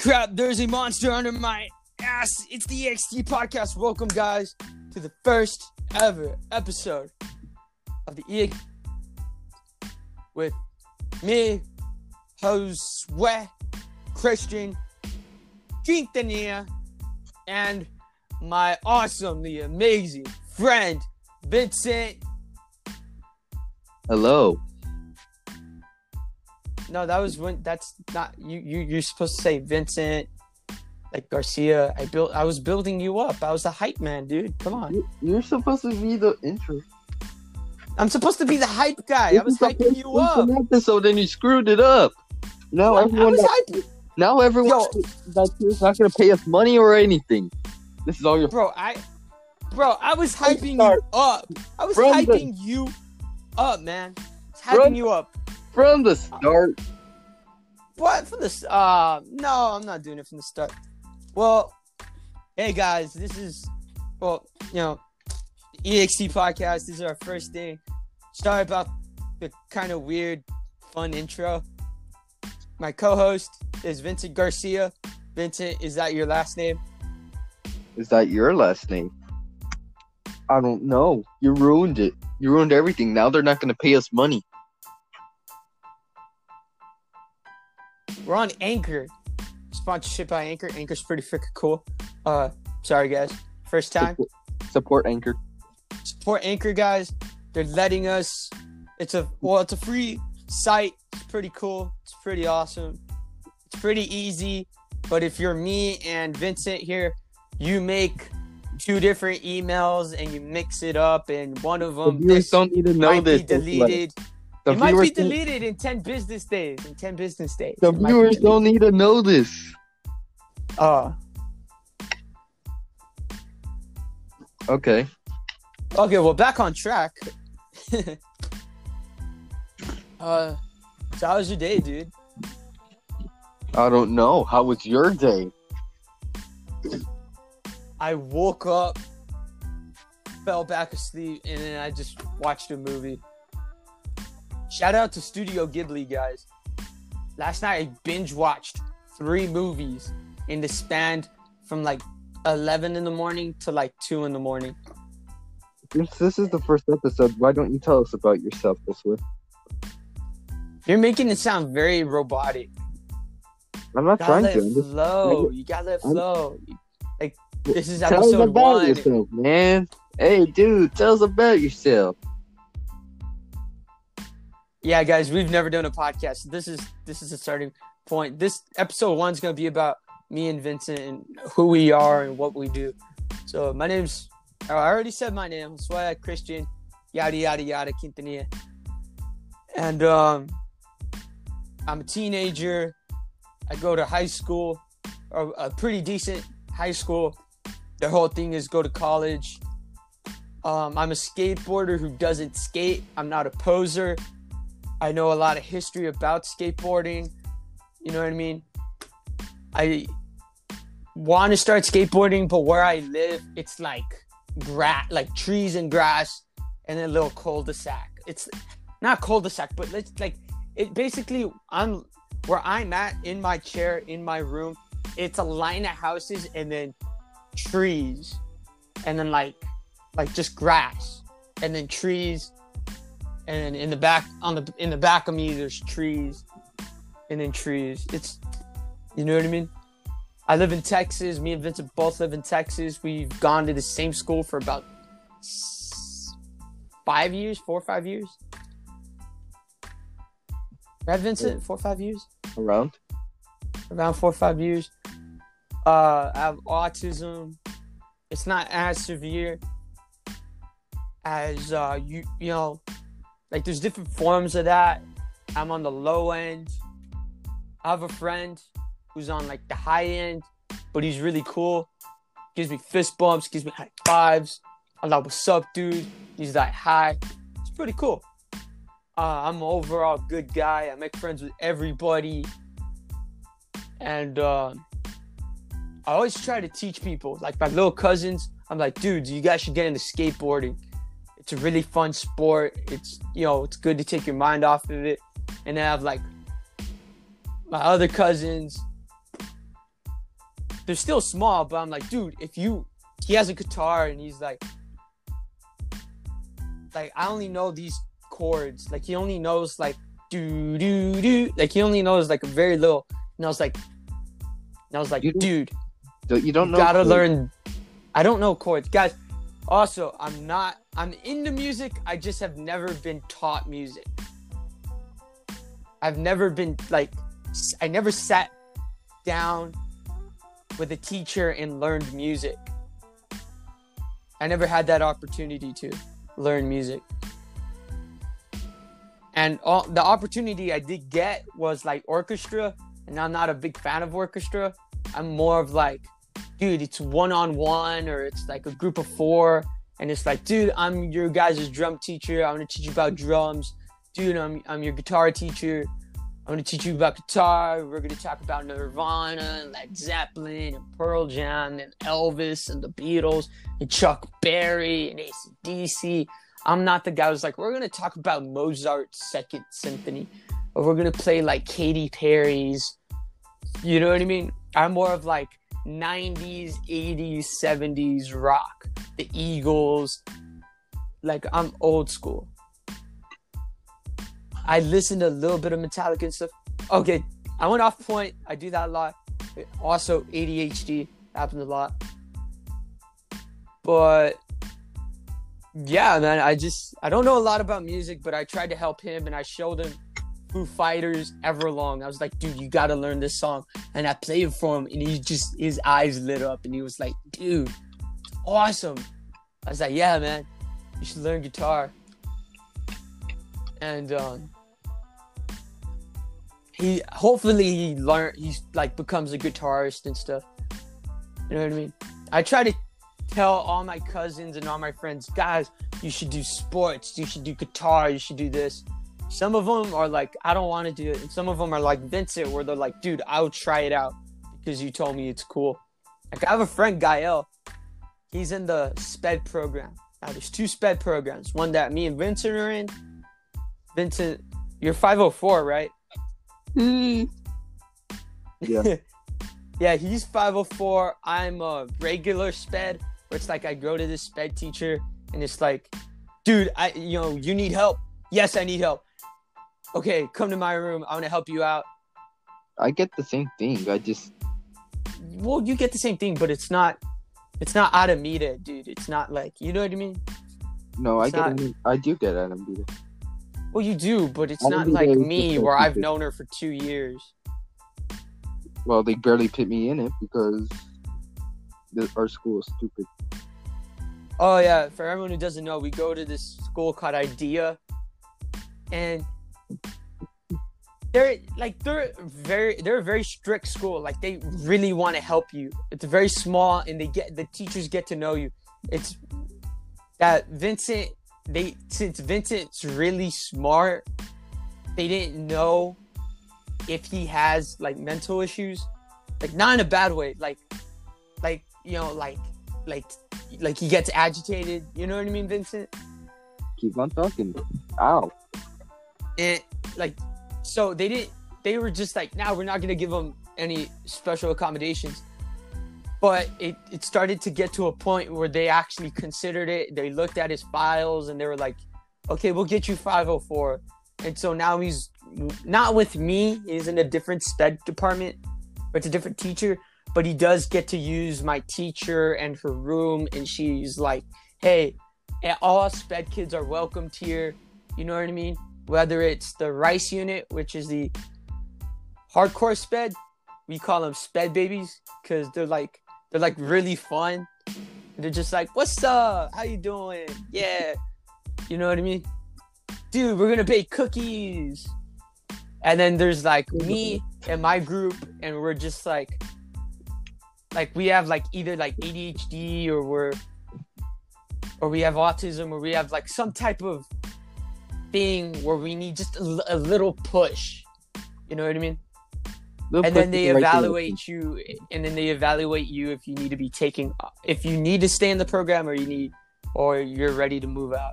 crap, there's a monster under my ass. It's the EXT podcast. Welcome, guys, to the first ever episode of the EXT with me, Josue Christian Quintanilla, and my awesomely amazing friend, Vincent. Hello. No, that was when. That's not you. You you're supposed to say Vincent, like Garcia. I built. I was building you up. I was the hype man, dude. Come on. You- You're supposed to be the intro. I'm supposed to be the hype guy. I was hyping you up. Episode and you screwed it up. Now I everyone, that, now everyone Yo. that's not gonna pay us money or anything. This is all your. bro. I, bro. I was hyping you up. I was From the- hyping you up, man. I was hyping From- you up. From the start, What from the uh no, I'm not doing it from the start. Well, hey guys, this is well, you know, EXT podcast. This is our first day. Sorry about the kind of weird, fun intro. My co-host is Vincent Garcia. Vincent, is that your last name? is that your last name? I don't know. You ruined it. You ruined everything. Now they're not gonna pay us money. We're on Anchor. Sponsorship by Anchor. Anchor's pretty freaking cool. Uh, sorry guys, first time. Support, Anchor. support Anchor guys. They're letting us. It's a well, it's a free site. It's pretty cool. It's pretty awesome. It's pretty easy. But if you're me and Vincent here, you make two different emails and you mix it up, and one of them this don't need to know might this. be deleted. The it might be deleted in ten business days. In ten business days. the It might be viewers don't need to know this. Uh, Okay. okay. Well, back on track. uh, so how was your day, dude? I don't know. How was your day? I woke up, fell back asleep, and then I just watched a movie. Shout out to Studio Ghibli, guys. Last night I binge watched three movies in the span from like 11 in the morning to like 2 in the morning. Since this is the first episode, why don't you tell us about yourself, Josue? You're making it sound very robotic. I'm not trying to. I'm just. You gotta let it I'm- flow. Like, this is tell us about one. yourself, man. Hey, dude, tell us about yourself. Yeah, guys, we've never done a podcast. This is this is a starting point. This episode one is gonna be about me and Vincent and who we are and what we do. So my name's oh, I already said my name, Swag Christian, yada yada yada Quintanilla. And um I'm a teenager. I go to high school, or a pretty decent high school. The whole thing is go to college. Um, I'm a skateboarder who doesn't skate. I'm not a poser. I know a lot of history about skateboarding. You know what I mean? I want to start skateboarding, but where I live, it's like grass, like trees and grass, and a little cul-de-sac. It's not cul-de-sac, but it's like it basically. I'm where I'm at in my chair in my room. It's a line of houses and then trees, and then like like just grass, and then trees, and in the back on the in the back of me there's trees. And then trees. It's you know what i mean? I live in texas. Me and vincent both live in texas. We've gone to the same school for about five years four or five years. Right vincent? Four or five years? Around? around four or five years. Uh, I have autism. It's not as severe as uh, you you know, like there's different forms of that. I'm on the low end. I have a friend who's on like the high end, but he's really cool. Gives me fist bumps, gives me high fives. I'm like, what's up, dude? He's like, hi. It's pretty cool. Uh, I'm an overall good guy. I make friends with everybody and uh, I always try to teach people, like my little cousins. I'm like, dudes, you guys should get into skateboarding. It's a really fun sport. It's you know, it's good to take your mind off of it. And I have like my other cousins, they're still small, but I'm like, dude, if you he has a guitar and he's like like I only know these chords. Like he only knows like do do do like he only knows like very little. And I was like and I was like, You dude, Don't- You don't you know. gotta chords. learn I don't know chords. Guys, also I'm not I'm into music, I just have never been taught music. I've never been like I never sat down with a teacher and learned music. I never had that opportunity to learn music. And all, the opportunity I did get was like orchestra, and I'm not a big fan of orchestra. I'm more of like, dude, it's one on one, or it's like a group of four, and it's like, dude, I'm your guys' drum teacher. I'm gonna teach you about drums. Dude, I'm, I'm your guitar teacher. I'm gonna teach you about guitar. We're gonna talk about Nirvana and Led Zeppelin and Pearl Jam and Elvis and the Beatles and Chuck Berry and ACDC. I'm not the guy who's like, we're gonna talk about Mozart's Second Symphony, or we're gonna play like Katy Perry's. You know what I mean? I'm more of like 90s, 80s, 70s rock, the Eagles. Like I'm old school. I listened to a little bit of Metallica and stuff. Okay, I went off point. I do that a lot. Also, ADHD happens a lot. But yeah, man, I just I don't know a lot about music, but I tried to help him and I showed him Foo Fighters Everlong. I was like, dude, you gotta learn this song. And I played it for him and he just his eyes lit up and he was like, dude, awesome. I was like, yeah, man, you should learn guitar. And um he hopefully he learn he's like becomes a guitarist and stuff. You know what I mean? I try to tell all my cousins and all my friends, guys, you should do sports, you should do guitar, you should do this. Some of them are like, I don't want to do it, and some of them are like Vincent, where they're like, dude, I'll try it out because you told me it's cool. Like I have a friend, Gael. He's in the SPED program. Now there's two SPED programs. One that me and Vincent are in. Vincent, you're 504, right? Mm. Yeah. yeah, he's 504. I'm a regular sped, where it's like I go to this sped teacher and it's like, dude, I you know, you need help. Yes, I need help. Okay, come to my room. I'm gonna help you out. I get the same thing. I just Well, you get the same thing, but it's not it's not Alameda, dude. It's not like you know what I mean? no, I get. not- I do get Adam. Well you do, but it's not like me where I've known her for two years. Well, they barely put me in it because the, our school is stupid. Oh yeah, for everyone who doesn't know, we go to this school called IDEA, and they're like they're very they're a very strict school. Like they really want to help you. It's very small, and they get the teachers get to know you. It's that Vincent. They since Vincent's really smart, they didn't know if he has like mental issues, like not in a bad way, like like you know like like like he gets agitated. You know what I mean, Vincent? Keep on talking. Ow. And like, so they didn't. They were just like, now we're not gonna give him any special accommodations. But it, it started to get to a point where they actually considered it. They looked at his files and they were like, okay, we'll get you 504. And so now he's not with me. He's in a different sped department, but it's a different teacher. But he does get to use my teacher and her room. And she's like, hey, all sped kids are welcomed here. You know what I mean? Whether it's the rice unit, which is the hardcore sped, we call them sped babies because they're like they're like really fun. They're just like, "What's up? How you doing? Yeah, you know what I mean, dude. We're gonna bake cookies." And then there's like me and my group, and we're just like, like we have like either like ADHD or we're, or we have autism or we have like some type of thing where we need just a, a little push. You know what I mean? Little and then they right evaluate you and then they evaluate you if you need to be taking if you need to stay in the program or you need or you're ready to move out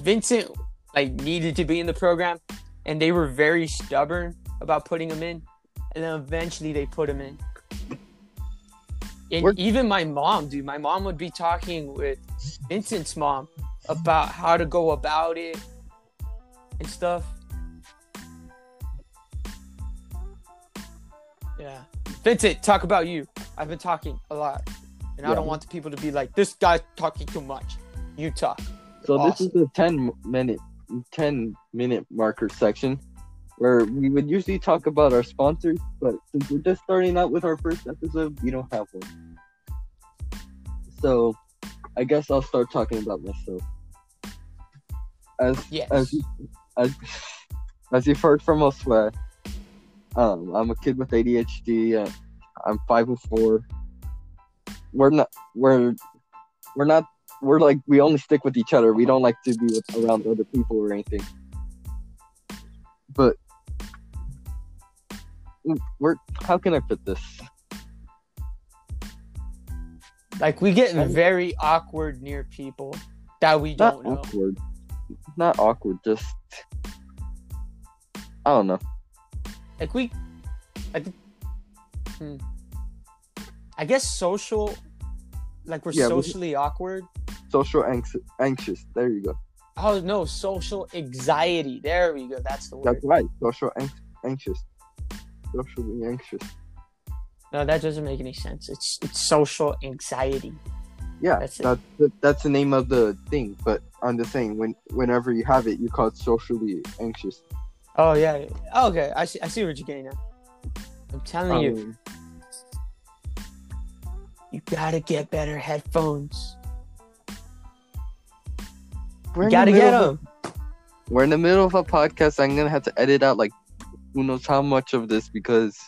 vincent like needed to be in the program and they were very stubborn about putting him in and then eventually they put him in and We're- even my mom, dude, my mom would be talking with Vincent's mom about how to go about it and stuff. Yeah. Vincent, talk about you. I've been talking a lot. And I don't want the people to be like, this guy's talking too much. You talk. So this is the 10 minute 10 minute marker section where we would usually talk about our sponsors, but since we're just starting out with our first episode, we don't have one. So I guess I'll start talking about myself. As Yes. as you, as as you've heard from elsewhere, um, I'm a kid with ADHD. Uh, I'm five or four. We're not. We're we're not. We're like we only stick with each other. We don't like to be with, around other people or anything. But we're. How can I put this? Like we get very awkward near people that we Not don't know. awkward. Not awkward. Just. I don't know. Like we, I think, hmm. I guess social, like we're Yeah, we- socially awkward. Social anx- anxious. There you go. Oh no, social anxiety. There we go. That's the word. That's right. Social anx- anxious. Socially anxious. No, that doesn't make any sense. It's it's social anxiety. Yeah, That's that's that, that's the name of the thing. But I'm just saying, when whenever you have it, you call it socially anxious. Oh yeah. Oh, okay, I see. I see what you're getting at. I'm telling you, Um, you gotta get better headphones. we're You the gotta get them. a- we're in the middle of a podcast. I'm gonna have to edit out like who knows how much of this because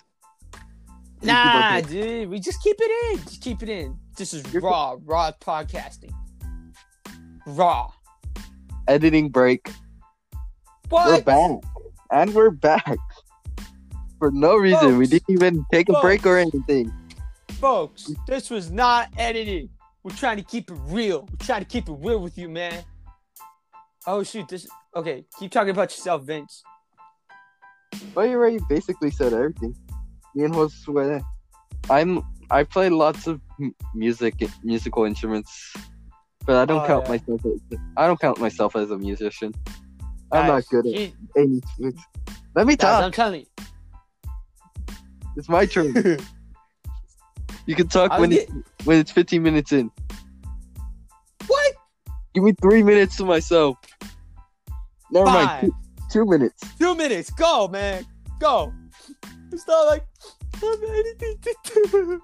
Nah, dude. We just keep it in. Just keep it in. This is You're- raw, raw podcasting. Raw. editing break. What? We're back, and we're back for no reason. we didn't even take a break or anything. Folks, this was not editing. We're trying to keep it real. We're trying to keep it real with you, man. Oh shoot, this okay, keep talking about yourself, Vince. But you already basically said everything. Me and Josue, I'm I play lots of music, musical instruments, but I don't Oh, count yeah. myself. As, I don't count myself as a musician. I'm Guys, not good at he- any. it's- Let me guys, talk. I'm telling you. It's my turn. you. Can talk I was when it, when it's 15 minutes in. what? Give me three minutes to myself. Never mind. Two, two minutes. Two minutes. Go, man. Go. It's not like I have anything to do.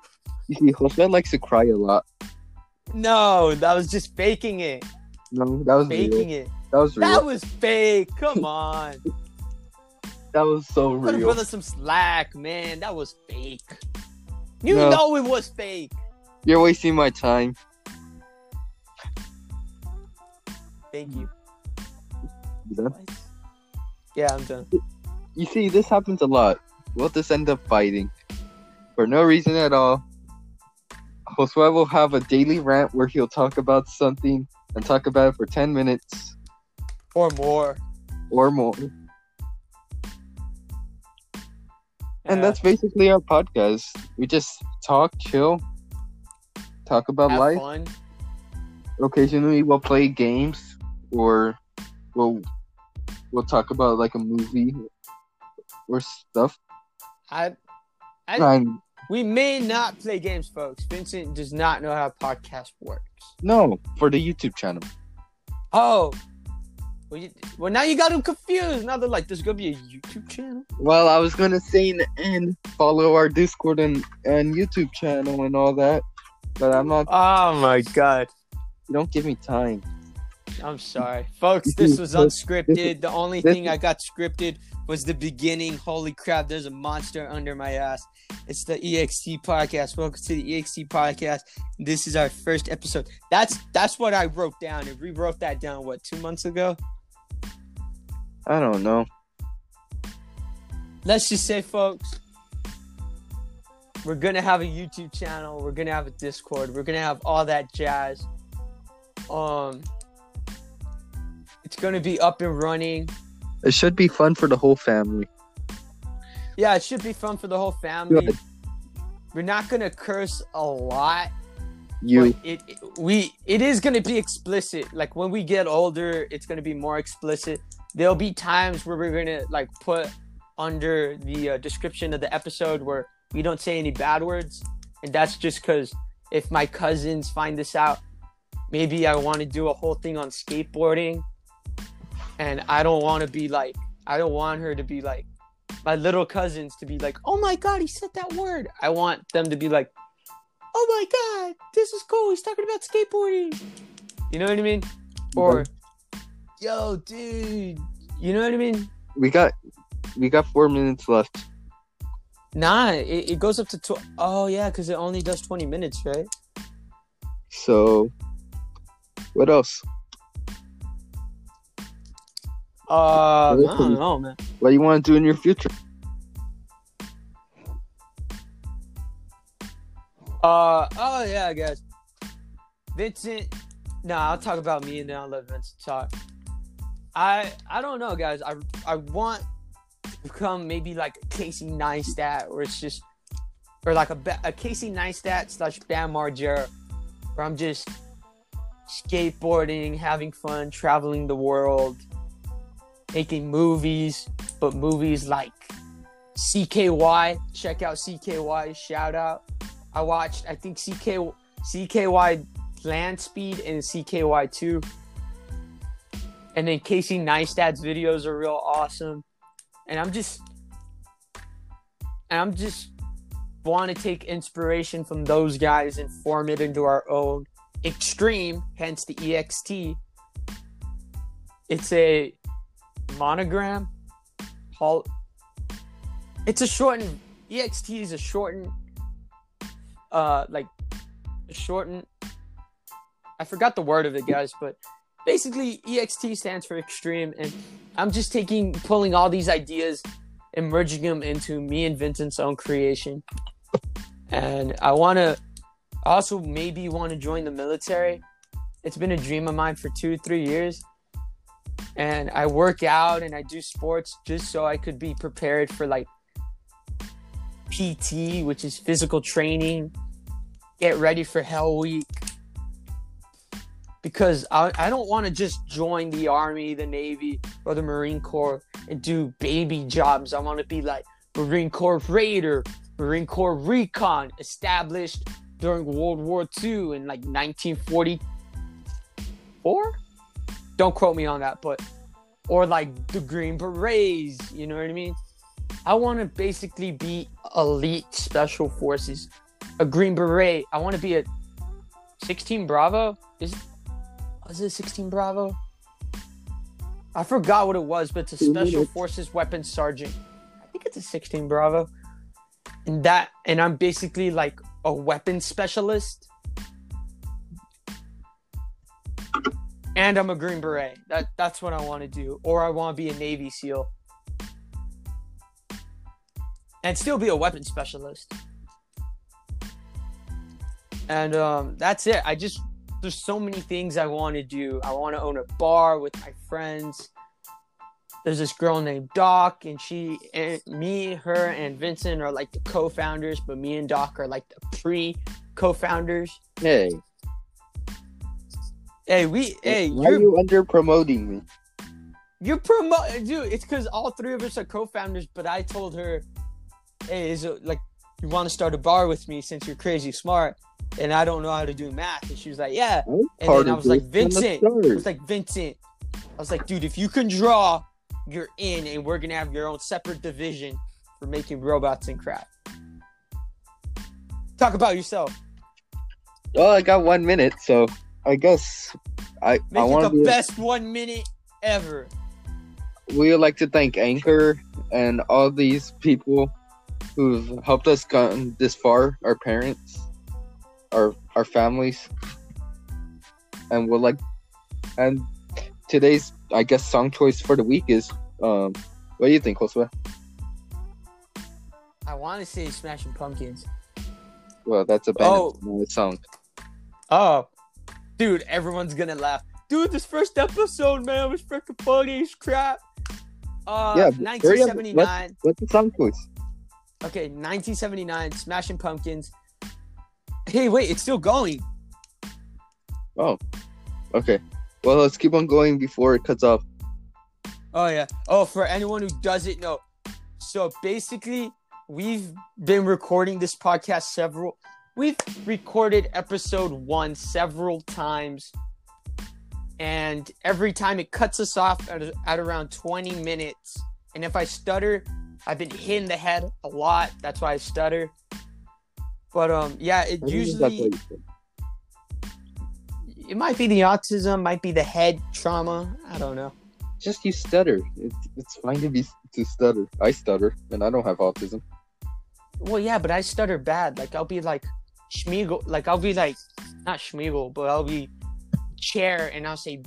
You see, Jose likes to cry a lot. No, that was just faking it. No, that was real. Faking it. That was real. That was fake. Come on. that was so Put real. brother some slack, man. That was fake. You No. know it was fake. You're wasting my time. Thank you. You done? Yeah, I'm done. You see, this happens a lot. We'll just end up fighting for no reason at all. Josue will have a daily rant where he'll talk about something and talk about it for 10 minutes Or more. or more. And Yeah. that's basically our podcast. We just talk, chill, talk about have life. fun. Occasionally, we'll play games or we'll we'll talk about like a movie or stuff. I, I, And we may not play games, folks. Vincent does not know how podcast works. no, for the YouTube channel. Oh, well, you, well now you got them confused. Now they're like, "There's gonna be a YouTube channel." Well, I was gonna say in the end, follow our Discord and, and YouTube channel and all that, but I'm not. Oh my god. You don't give me time. I'm sorry, folks. This was unscripted. The only thing I got scripted was the beginning. Holy crap! There's a monster under my ass. It's the EXT podcast. Welcome to the EXT podcast. This is our first episode. That's that's what I wrote down. And rewrote that down. What two months ago? I don't know. Let's just say, folks, we're gonna have a YouTube channel. We're gonna have a Discord. We're gonna have all that jazz. Um, it's gonna be up and running. It should be fun for the whole family. Yeah, it should be fun for the whole family. Good. we're not gonna curse a lot. You it, it we it is gonna be explicit. Like when we get older, it's gonna be more explicit. There'll be times where we're gonna like put under the uh, description of the episode where we don't say any bad words, and that's just because if my cousins find this out, maybe I want to do a whole thing on skateboarding, and I don't want to be like I don't want her to be like my little cousins to be like, oh my god, he said that word. I want them to be like, oh my god, this is cool. He's talking about skateboarding. You know what I mean? Or, yo, dude, you know what I mean? we got we got four minutes left. Nah, it, it goes up to tw- oh yeah, because it only does twenty minutes, right? So what else? Uh, I don't know, man. What do you want to do in your future? Uh oh yeah, guys. Vincent. Nah, I'll talk about me and then I'll let Vincent talk. I I don't know, guys. I I want to become maybe like Casey Neistat, or it's just or like a a Casey Neistat slash Bam Margera, where I'm just skateboarding, having fun, traveling the world, making movies, but movies like CKY. Check out CKY. Shout out. I watched. I think CK CKY Land Speed and CKY two. And then Casey Neistat's videos are real awesome. And I'm just and I'm just want to take inspiration from those guys and form it into our own extreme, hence the EXT. It's a monogram. Hol- it's a shortened EXT is a shortened uh like shortened I forgot the word of it guys, but basically EXT stands for extreme and I'm just taking pulling all these ideas and merging them into me and Vincent's own creation. And I want to also maybe want to join the military. It's been a dream of mine for 2 3 years. And I work out and I do sports just so I could be prepared for like PT, which is physical training, get ready for Hell Week. Because I, I don't want to just join the Army, the Navy, or the Marine Corps and do baby jobs. I want to be like Marine Corps Raider, Marine Corps Recon, established during World War II in like 1944. Don't quote me on that, but or like the Green Berets, you know what I mean? I want to basically be elite special forces, a Green Beret. I want to be a 16 Bravo. Is was it 16 Bravo? I forgot what it was, but it's a special forces weapons sergeant. I think it's a 16 Bravo. And that, and I'm basically like a weapons specialist. And I'm a Green Beret. That that's what I want to do. Or I want to be a Navy SEAL. And still be a weapons specialist. And um, that's it. I just there's so many things I want to do. I want to own a bar with my friends. There's this girl named Doc, and she, and me, her, and Vincent are like the co-founders, but me and Doc are like the pre-co-founders. Hey, Hey, we, hey, why are you're you under promoting me? you're promote, dude. It's because all three of us are co-founders, but I told her, hey, is it like you want to start a bar with me since you're crazy smart, and I don't know how to do math, and she was like, yeah. And then I was like, this from the Vincent. I was like, Vincent. I was like, dude, if you can draw, you're in, and we're gonna have your own separate division for making robots and crap. Talk about yourself. Well, I got one minute, so I guess I I Make it want the best one minute ever. We would like to thank Anchor and all these people who've helped us gotten this far. Our parents, our our families, and we're like, and today's I guess song choice for the week is um. What do you think, Josue? I want to say Smashing Pumpkins. Well, that's a band Oh. song. Oh, dude, everyone's gonna laugh. Dude, this first episode, man, was freaking funny as crap. Uh, Yeah, but hurry up. 1979. What's the song choice? Okay, 1979, Smashing Pumpkins. Hey, wait, it's still going. Oh, okay. Well, let's keep on going before it cuts off. Oh yeah. Oh, for anyone who doesn't know, so basically, we've been recording this podcast several. We've recorded episode one several times, and every time it cuts us off at, at around twenty minutes. And if I stutter, I've been hit in the head a lot. That's why I stutter. But um, yeah, it I think that's usually what said. it might be the autism, might be the head trauma. I don't know. Just you stutter. It's it's fine to be to stutter. I stutter, and I don't have autism. Well, yeah, but I stutter bad. Like I'll be like Schmiegel, like I'll be like not Schmiegel, but I'll be chair and I'll say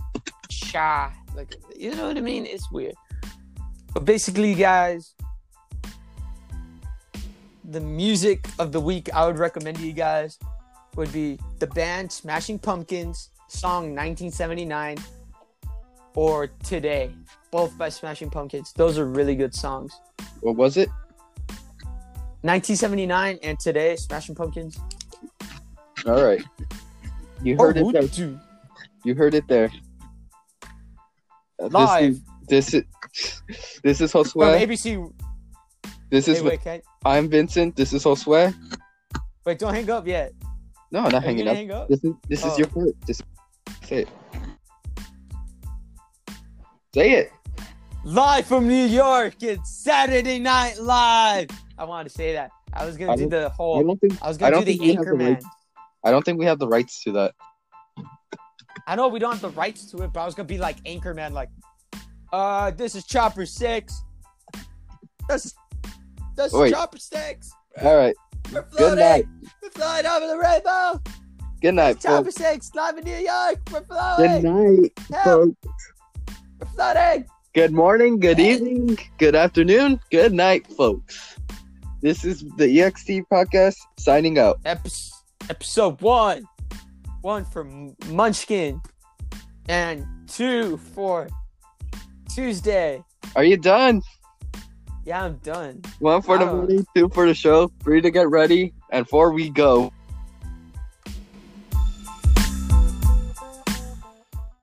cha. Like you know what I mean? It's weird. But basically, guys, the music of the week I would recommend to you guys would be the band Smashing Pumpkins, song 1979, or Today, both by Smashing Pumpkins. Those are really good songs. What was it? 1979 and Today, Smashing Pumpkins. All right. You heard Oh, it there. You heard it there. Uh, this Live is- This is this is from ABC. This is Hey, wait, can I'm Vincent. This is Josue. wait, don't hang up yet. No, not Are hanging up. hang up? This is this is Oh. your part. Just say it. Say it. Live from New York, it's Saturday Night Live. I wanted to say that. I was gonna I do the whole. I don't think I was gonna don't do the have the. I don't think we have the rights to that. I know we don't have the rights to it, but I was gonna be like Anchorman, like, uh, this is Chopper Six. This is this Wait. Chopper Six. All right. We're Good night. We're flying over the rainbow. Good night, Chopper folks. Six, live in New York. We're Good night, Help. folks. We're floating. Good morning, good Hey. evening, good afternoon, good night, folks. This is the EXT podcast signing out. Epis episode one, one for Munchkin, and two for Tuesday. Are you done? Yeah, I'm done. One for the morning, two for the show, three to get ready, and four we go.